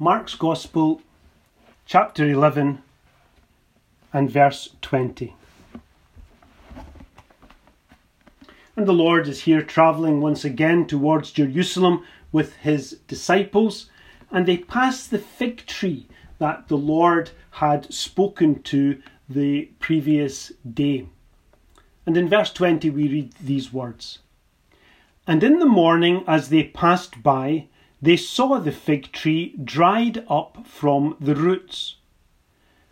Mark's Gospel, chapter 11 and verse 20. And the Lord is here travelling once again towards Jerusalem with his disciples, and they pass the fig tree that the Lord had spoken to the previous day. And in verse 20 we read these words And in the morning, as they passed by, they saw the fig tree dried up from the roots.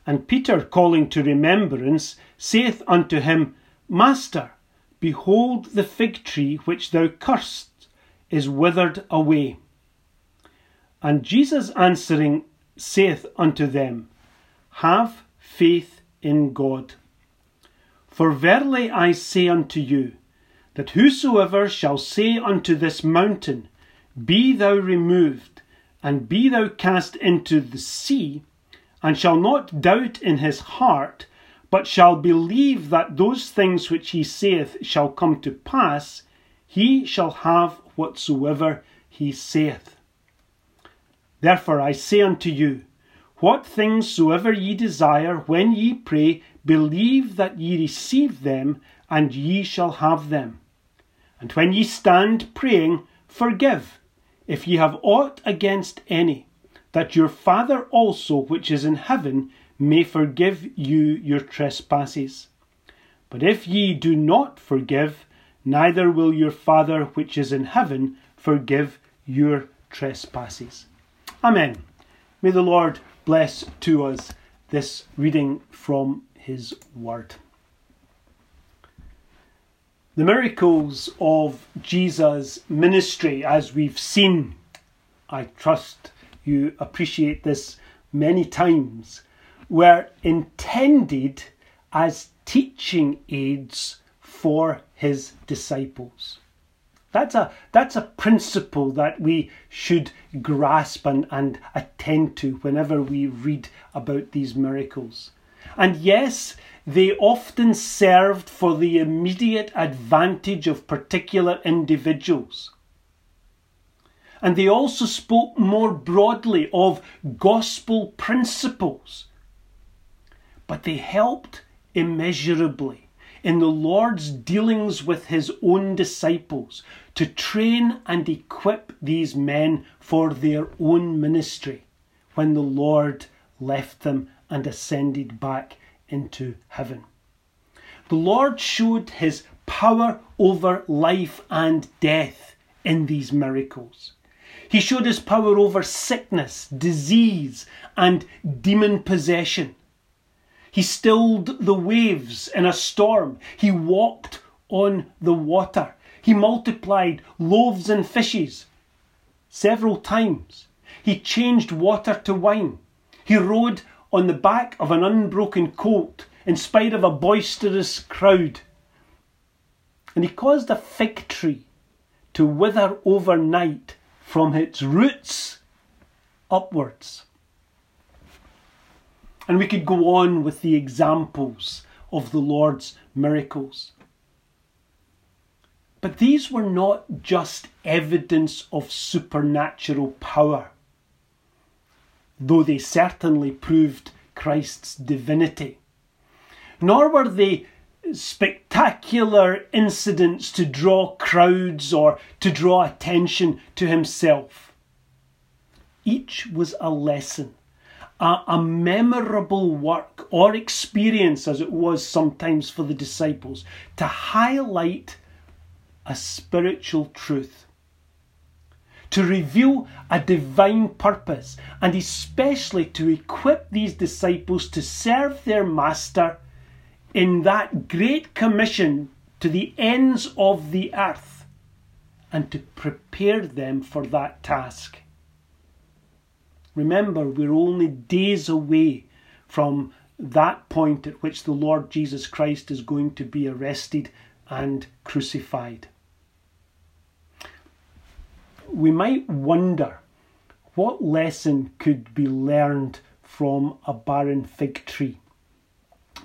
And Peter, calling to remembrance, saith unto him, Master, behold the fig tree which thou cursed is withered away. And Jesus answering saith unto them, Have faith in God. For verily I say unto you, that whosoever shall say unto this mountain, be thou removed, and be thou cast into the sea, and shall not doubt in his heart, but shall believe that those things which he saith shall come to pass, he shall have whatsoever he saith. Therefore I say unto you, what things soever ye desire when ye pray, believe that ye receive them, and ye shall have them. And when ye stand praying, forgive if ye have aught against any, that your Father also which is in heaven may forgive you your trespasses. But if ye do not forgive, neither will your Father which is in heaven forgive your trespasses. Amen. May the Lord bless to us this reading from his word. The miracles of Jesus' ministry, as we've seen, I trust you appreciate this many times, were intended as teaching aids for his disciples. That's a, that's a principle that we should grasp and, and attend to whenever we read about these miracles. And yes, they often served for the immediate advantage of particular individuals. And they also spoke more broadly of gospel principles. But they helped immeasurably in the Lord's dealings with his own disciples to train and equip these men for their own ministry when the Lord left them and ascended back into heaven. The Lord showed his power over life and death in these miracles. He showed his power over sickness, disease, and demon possession. He stilled the waves in a storm. He walked on the water. He multiplied loaves and fishes several times. He changed water to wine. He rode on the back of an unbroken colt in spite of a boisterous crowd. And he caused a fig tree to wither overnight from its roots upwards. And we could go on with the examples of the Lord's miracles. But these were not just evidence of supernatural power though they certainly proved Christ's divinity. Nor were they spectacular incidents to draw crowds or to draw attention to himself. Each was a lesson, a, a, memorable work or experience, as it was sometimes for the disciples, to highlight a spiritual truth to reveal a divine purpose, and especially to equip these disciples to serve their Master in that great commission to the ends of the earth and to prepare them for that task. Remember, we're only days away from that point at which the Lord Jesus Christ is going to be arrested and crucified we might wonder what lesson could be learned from a barren fig tree.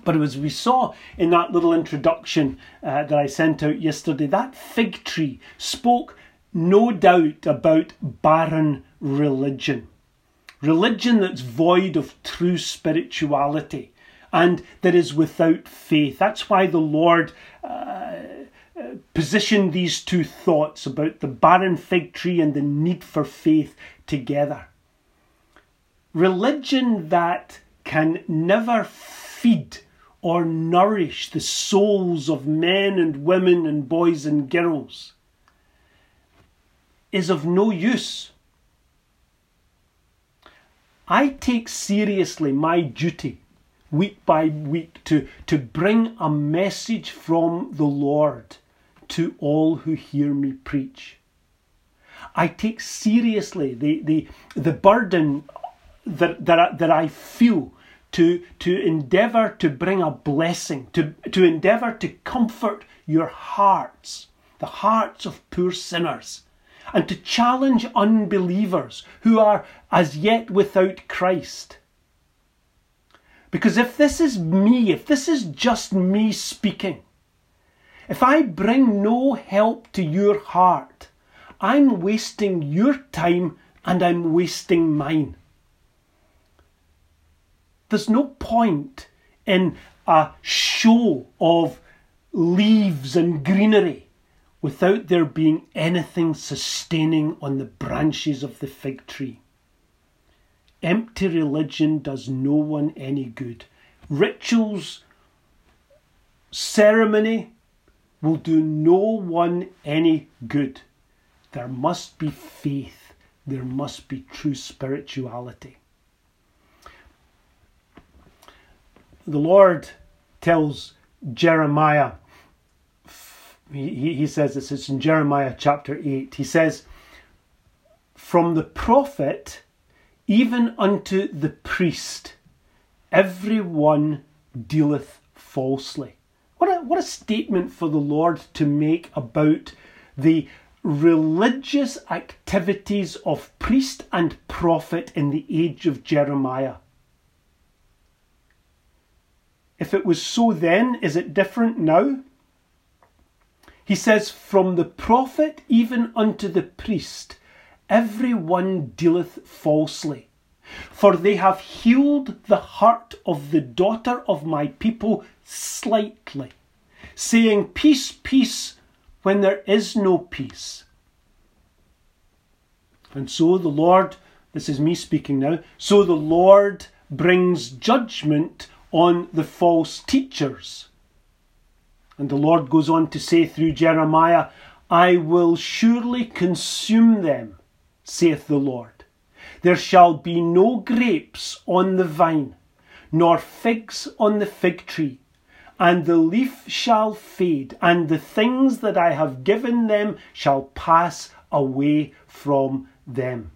But as we saw in that little introduction uh, that I sent out yesterday, that fig tree spoke no doubt about barren religion. religion that's void of true spirituality and that is without faith. That's why the Lord uh, positioned these two thoughts about the barren fig tree and the need for faith together. Religion that can never feed or nourish the souls of men and women and boys and girls is of no use. I take seriously my duty week by week to, to bring a message from the Lord to all who hear me preach. I take seriously the, the, the burden that, that, I, that I feel to, to endeavour to bring a blessing, to, to endeavour to comfort your hearts, the hearts of poor sinners, and to challenge unbelievers who are as yet without Christ. Because if this is me, if this is just me speaking, if I bring no help to your heart, I'm wasting your time and I'm wasting mine. There's no point in a show of leaves and greenery without there being anything sustaining on the branches of the fig tree. Empty religion does no one any good. Rituals, ceremony will do no one any good. There must be faith, there must be true spirituality. the Lord tells Jeremiah, he, he says this, it's in Jeremiah chapter 8. He says, From the prophet even unto the priest, every one dealeth falsely. What a, what a statement for the Lord to make about the religious activities of priest and prophet in the age of Jeremiah. If it was so then, is it different now? He says, From the prophet even unto the priest, every one dealeth falsely. For they have healed the heart of the daughter of my people slightly, saying, Peace, peace, when there is no peace. And so the Lord, this is me speaking now, so the Lord brings judgment on the false teachers. And the Lord goes on to say through Jeremiah, I will surely consume them, saith the Lord. There shall be no grapes on the vine, nor figs on the fig tree, and the leaf shall fade, and the things that I have given them shall pass away from them.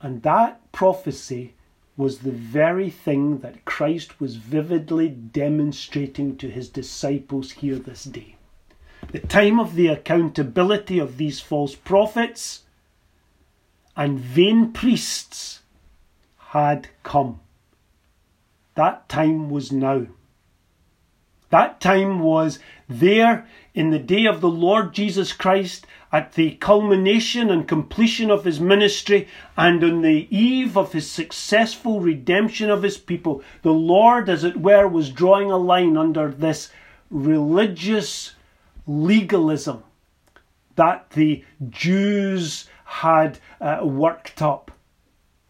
And that prophecy was the very thing that Christ was vividly demonstrating to his disciples here this day. The time of the accountability of these false prophets and vain priests had come. That time was now. That time was there in the day of the Lord Jesus Christ at the culmination and completion of his ministry and on the eve of his successful redemption of his people, the Lord, as it were, was drawing a line under this religious legalism that the Jews had uh, worked up.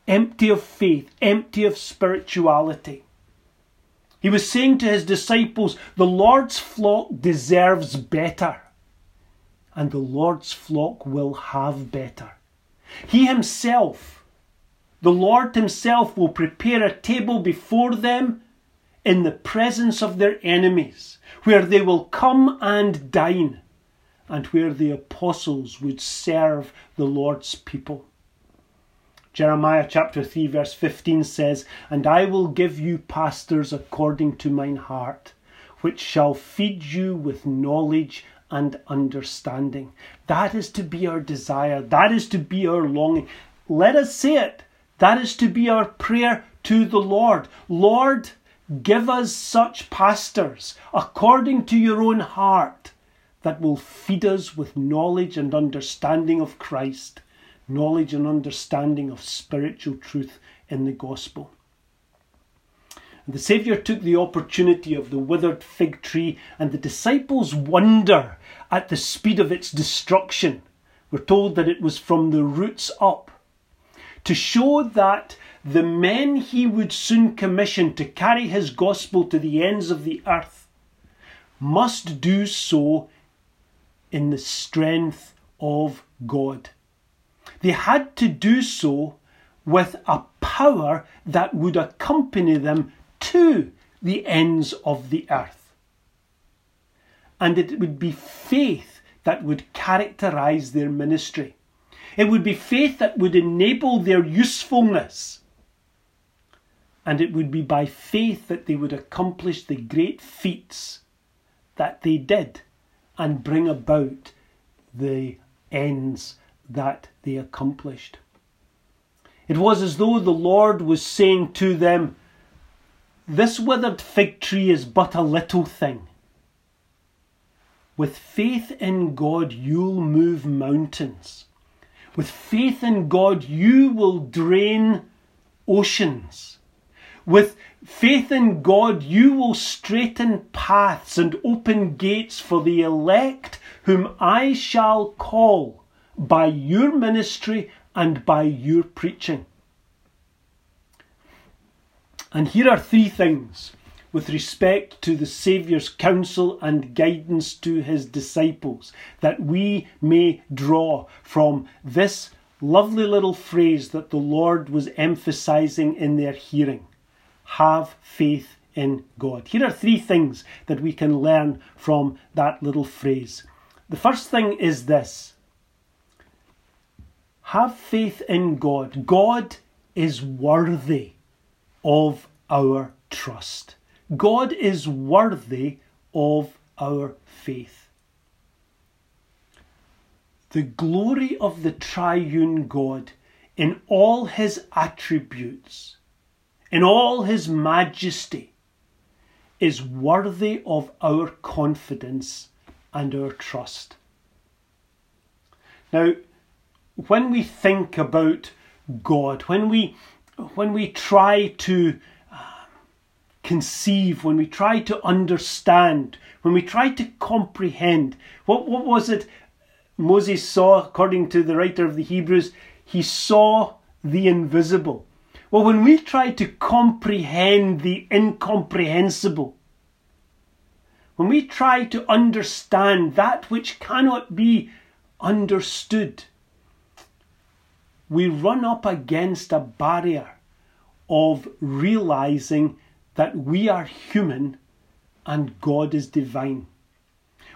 Empty of faith, empty of spirituality. He was saying to his disciples, The Lord's flock deserves better and the Lord's flock will have better. He himself, the Lord himself, will prepare a table before them in the presence of their enemies, where they will come and dine, and where the apostles would serve the Lord's people. Jeremiah chapter 3, verse 15 says, And I will give you pastors according to mine heart, which shall feed you with knowledge and understanding. That is to be our desire. That is to be our longing. Let us say it. That is to be our prayer to the Lord. Lord, give us such pastors according to your own heart that will feed us with knowledge and understanding of Christ, knowledge and understanding of spiritual truth in the gospel. And the Saviour took the opportunity of the withered fig tree and the disciples' wonder at the speed of its destruction. We're told that it was from the roots up to show that the men he would soon commission to carry his gospel to the ends of the earth must do so in the strength of God. They had to do so with a power that would accompany them to the ends of the earth. And it would be faith that would characterize their ministry. It would be faith that would enable their usefulness. And it would be by faith that they would accomplish the great feats that they did and bring about the ends that they accomplished. It was as though the Lord was saying to them, This withered fig tree is but a little thing. With faith in God, you'll move mountains. With faith in God, you will drain oceans. With faith in God, you will straighten paths and open gates for the elect whom I shall call by your ministry and by your preaching. And here are three things with respect to the Saviour's counsel and guidance to his disciples that we may draw from this lovely little phrase that the Lord was emphasizing in their hearing have faith in God. Here are three things that we can learn from that little phrase. The first thing is this have faith in God. God is worthy of our trust. God is worthy of our faith. The glory of the triune God in all his attributes, in all his majesty, is worthy of our confidence and our trust. Now, when we think about God, when we when we try to uh, conceive, when we try to understand, when we try to comprehend. What, what was it Moses saw, according to the writer of the Hebrews? He saw the invisible. Well, when we try to comprehend the incomprehensible, when we try to understand that which cannot be understood, we run up against a barrier of realizing that we are human and God is divine.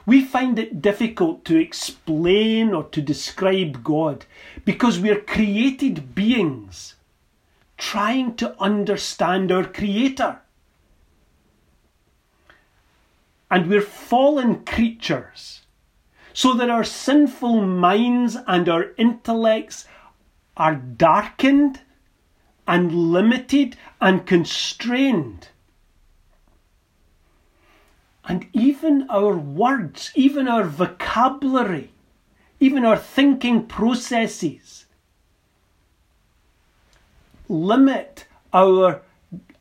We find it difficult to explain or to describe God because we're created beings trying to understand our Creator. And we're fallen creatures, so that our sinful minds and our intellects are darkened and limited and constrained. And even our words, even our vocabulary, even our thinking processes limit our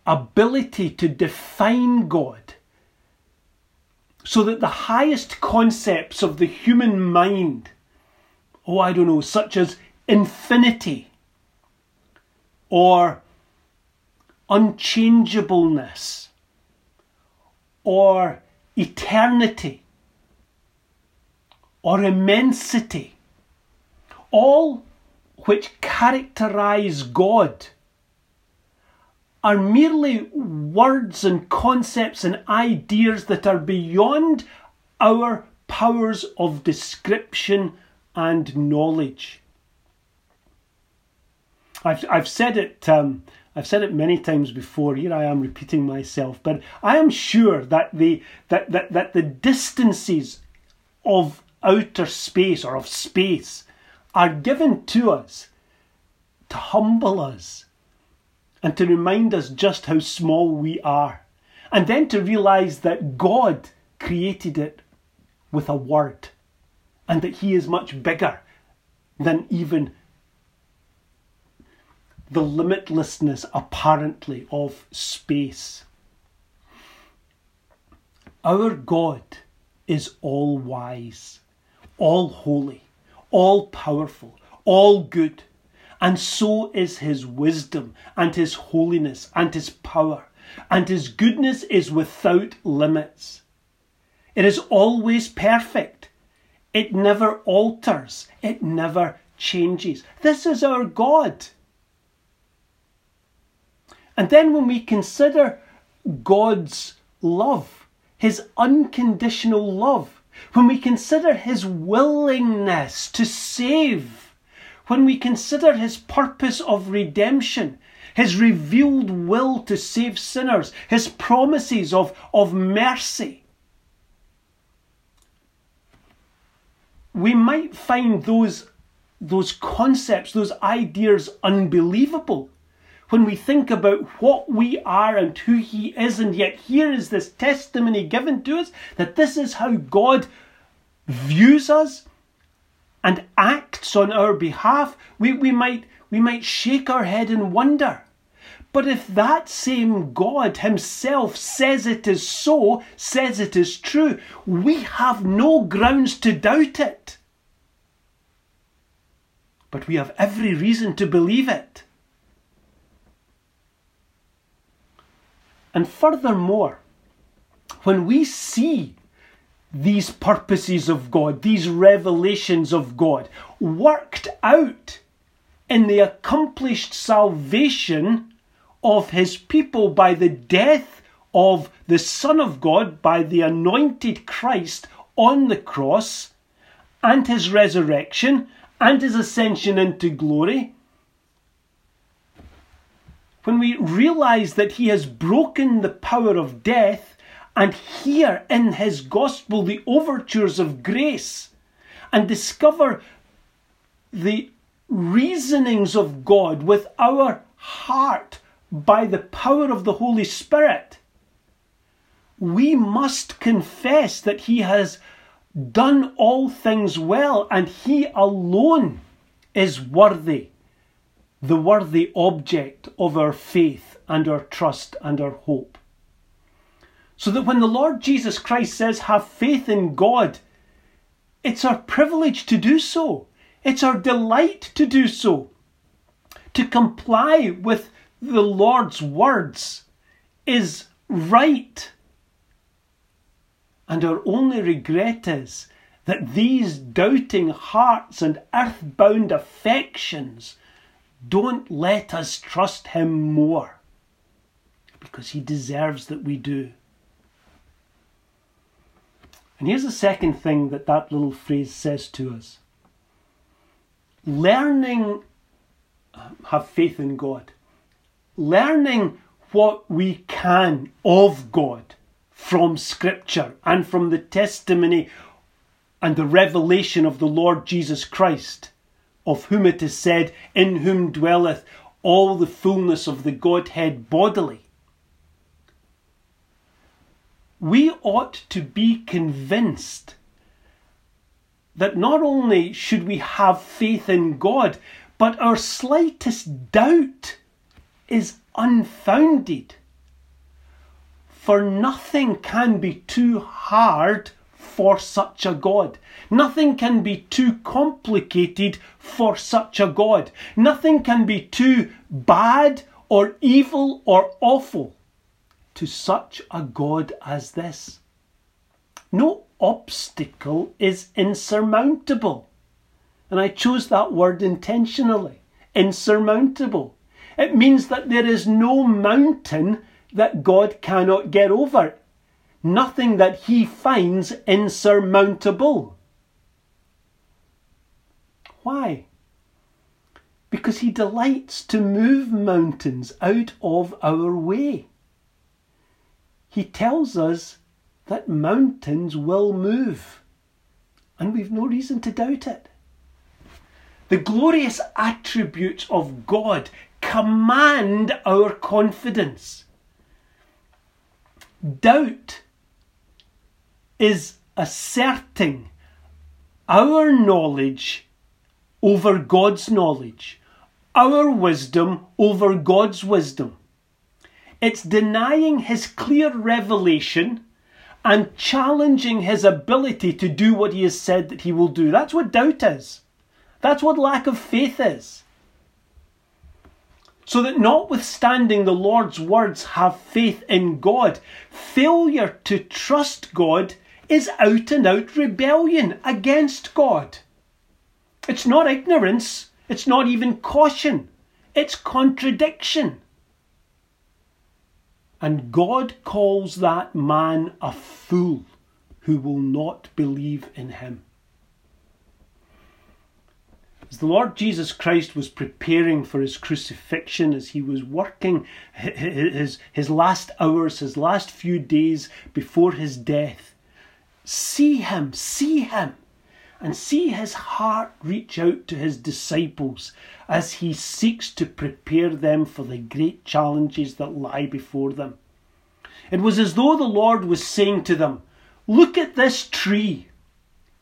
ability to define God. So that the highest concepts of the human mind, oh, I don't know, such as infinity, or unchangeableness or eternity or immensity, all which characterize God are merely words and concepts and ideas that are beyond our powers of description and knowledge. I've, I've said it. Um, I've said it many times before. Here I am repeating myself, but I am sure that the that that, that the distances of outer space or of space are given to us to humble us and to remind us just how small we are, and then to realize that God created it with a word, and that He is much bigger than even the limitlessness, apparently, of space. Our God is all wise, all holy, all powerful, all good, and so is his wisdom and his holiness and his power, and his goodness is without limits. It is always perfect. It never alters. It never changes. This is our God. And then when we consider God's love, his unconditional love, when we consider his willingness to save, when we consider his purpose of redemption, his revealed will to save sinners, his promises of, of mercy, we might find those, those concepts, those ideas unbelievable when we think about what we are and who He is, and yet here is this testimony given to us that this is how God views us and acts on our behalf, we, we, might, we might shake our head in wonder. But if that same God Himself says it is so, says it is true, we have no grounds to doubt it. But we have every reason to believe it. And furthermore, when we see these purposes of God, these revelations of God, worked out in the accomplished salvation of his people by the death of the Son of God, by the anointed Christ on the cross, and his resurrection, and his ascension into glory, when we realize that he has broken the power of death and hear in his gospel the overtures of grace and discover the reasonings of God with our heart by the power of the Holy Spirit, we must confess that he has done all things well and he alone is worthy the worthy object of our faith and our trust and our hope. So that when the Lord Jesus Christ says, have faith in God, it's our privilege to do so. It's our delight to do so. To comply with the Lord's words is right. And our only regret is that these doubting hearts and earthbound affections don't let us trust him more because he deserves that we do. And here's the second thing that that little phrase says to us learning, uh, have faith in God, learning what we can of God from Scripture and from the testimony and the revelation of the Lord Jesus Christ of whom it is said, In whom dwelleth all the fullness of the Godhead bodily. We ought to be convinced that not only should we have faith in God, but our slightest doubt is unfounded. For nothing can be too hard for such a God. Nothing can be too complicated for such a God. Nothing can be too bad or evil or awful to such a God as this. No obstacle is insurmountable. And I chose that word intentionally insurmountable. It means that there is no mountain that God cannot get over nothing that he finds insurmountable. Why? Because he delights to move mountains out of our way. He tells us that mountains will move, and we've no reason to doubt it. The glorious attributes of God command our confidence. Doubt is asserting our knowledge over God's knowledge, our wisdom over God's wisdom. It's denying his clear revelation and challenging his ability to do what he has said that he will do. That's what doubt is. That's what lack of faith is. So that notwithstanding the Lord's words, have faith in God, failure to trust God is out and out rebellion against God. It's not ignorance, it's not even caution, it's contradiction. And God calls that man a fool who will not believe in him. As the Lord Jesus Christ was preparing for his crucifixion, as he was working his, his last hours, his last few days before his death, see him, see him, and see his heart reach out to his disciples as he seeks to prepare them for the great challenges that lie before them. It was as though the Lord was saying to them, Look at this tree.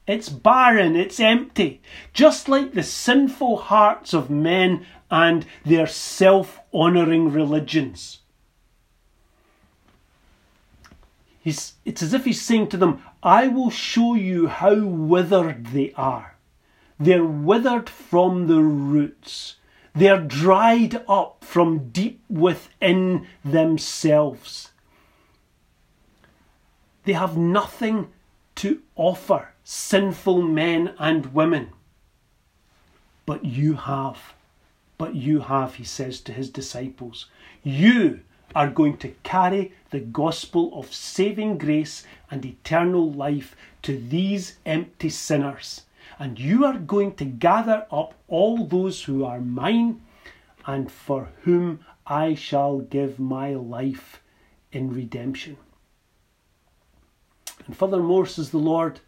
It's barren, it's empty, just like the sinful hearts of men and their self honouring religions. He's, it's as if he's saying to them, I will show you how withered they are. They're withered from the roots. They're dried up from deep within themselves. They have nothing to offer sinful men and women. But you have. But you have, he says to his disciples. You are going to carry the gospel of saving grace and eternal life to these empty sinners. And you are going to gather up all those who are mine and for whom I shall give my life in redemption. And furthermore, says the Lord,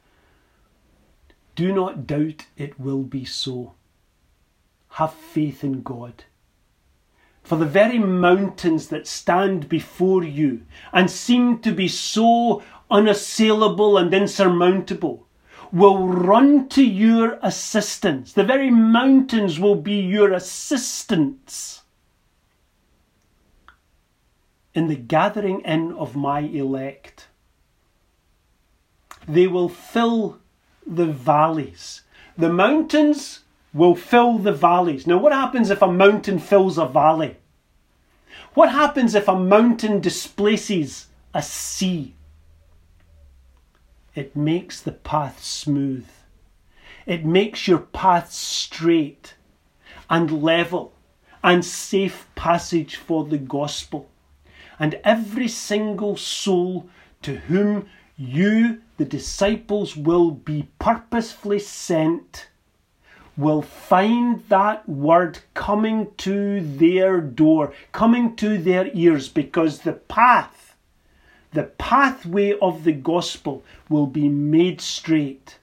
do not doubt it will be so. Have faith in God. For the very mountains that stand before you and seem to be so unassailable and insurmountable will run to your assistance. The very mountains will be your assistants in the gathering in of my elect. They will fill the valleys. The mountains will fill the valleys. Now, what happens if a mountain fills a valley? What happens if a mountain displaces a sea? It makes the path smooth. It makes your path straight and level and safe passage for the gospel. And every single soul to whom you, the disciples, will be purposefully sent, will find that word coming to their door, coming to their ears, because the path, the pathway of the gospel will be made straight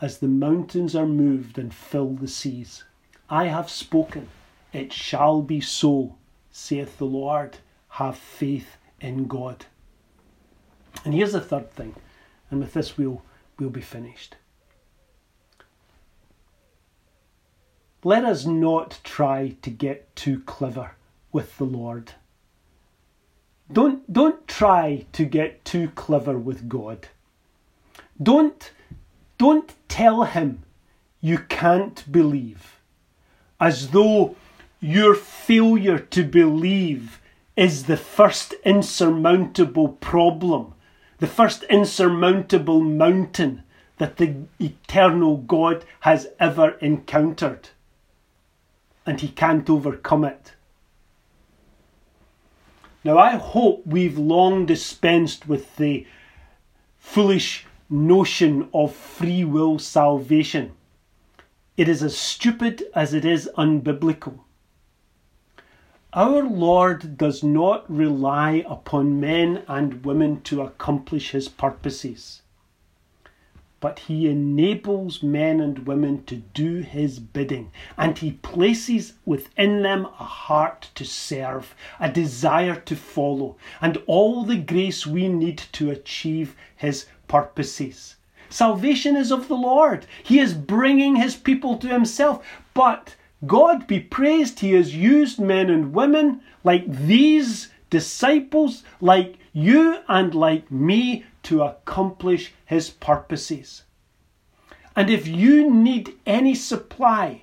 as the mountains are moved and fill the seas. I have spoken, it shall be so, saith the Lord. Have faith in God. And here's the third thing, and with this we'll, we'll be finished. Let us not try to get too clever with the Lord. Don't, don't try to get too clever with God. Don't, don't tell him you can't believe as though your failure to believe is the first insurmountable problem the first insurmountable mountain that the eternal God has ever encountered. And he can't overcome it. Now, I hope we've long dispensed with the foolish notion of free will salvation. It is as stupid as it is unbiblical. Our Lord does not rely upon men and women to accomplish his purposes, but he enables men and women to do his bidding, and he places within them a heart to serve, a desire to follow, and all the grace we need to achieve his purposes. Salvation is of the Lord. He is bringing his people to himself, but God be praised, He has used men and women like these disciples, like you and like me, to accomplish His purposes. And if you need any supply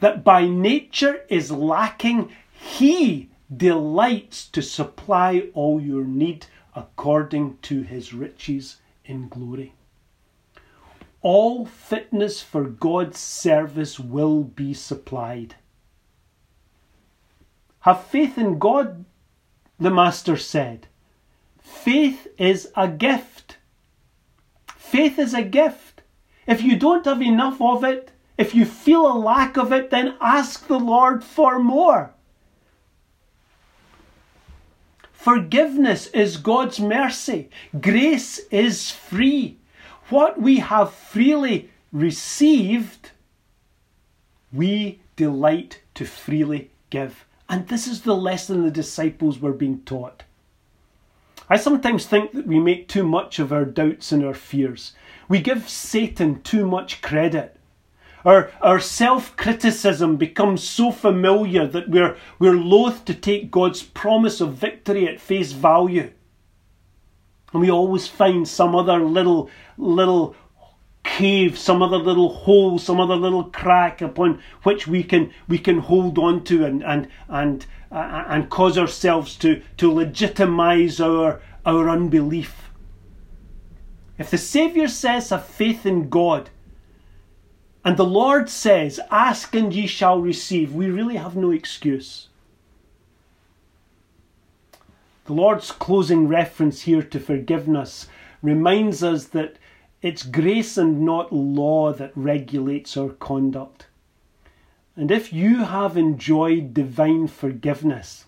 that by nature is lacking, He delights to supply all your need according to His riches in glory. All fitness for God's service will be supplied. Have faith in God, the Master said. Faith is a gift. Faith is a gift. If you don't have enough of it, if you feel a lack of it, then ask the Lord for more. Forgiveness is God's mercy. Grace is free. What we have freely received, we delight to freely give. And this is the lesson the disciples were being taught. I sometimes think that we make too much of our doubts and our fears. We give Satan too much credit. Our, our self criticism becomes so familiar that we're, we're loath to take God's promise of victory at face value. And we always find some other little, little cave, some other little hole, some other little crack upon which we can, we can hold on to and, and, and, uh, and cause ourselves to, to legitimize our, our unbelief. If the Saviour says, have faith in God, and the Lord says, Ask and ye shall receive. We really have no excuse. The Lord's closing reference here to forgiveness reminds us that it's grace and not law that regulates our conduct. And if you have enjoyed divine forgiveness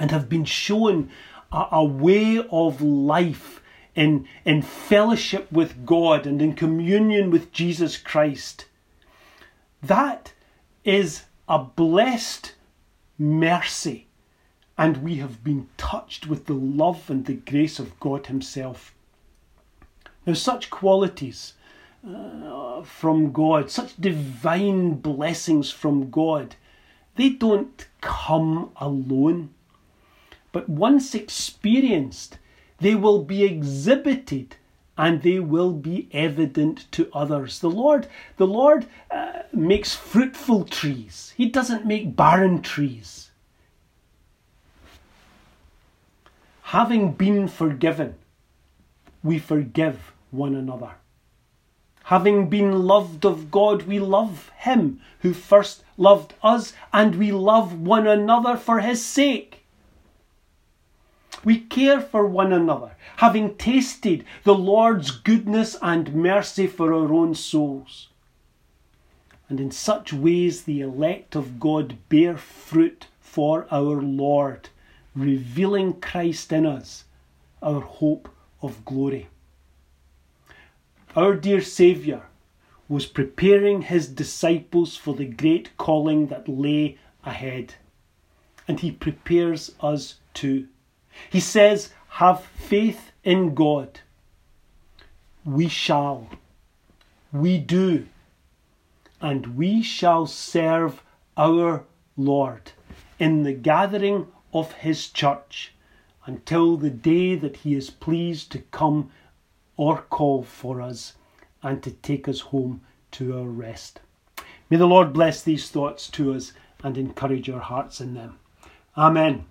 and have been shown a, a way of life in, in fellowship with God and in communion with Jesus Christ. That is a blessed mercy, and we have been touched with the love and the grace of God Himself. Now, such qualities uh, from God, such divine blessings from God, they don't come alone. But once experienced, they will be exhibited and they will be evident to others. The Lord, the Lord uh, makes fruitful trees. He doesn't make barren trees. Having been forgiven, we forgive one another. Having been loved of God, we love Him who first loved us, and we love one another for His sake. We care for one another, having tasted the Lord's goodness and mercy for our own souls. And in such ways the elect of God bear fruit for our Lord, revealing Christ in us, our hope of glory. Our dear Saviour was preparing his disciples for the great calling that lay ahead, and he prepares us too. He says, Have faith in God. We shall. We do. And we shall serve our Lord in the gathering of His church until the day that He is pleased to come or call for us and to take us home to our rest. May the Lord bless these thoughts to us and encourage our hearts in them. Amen.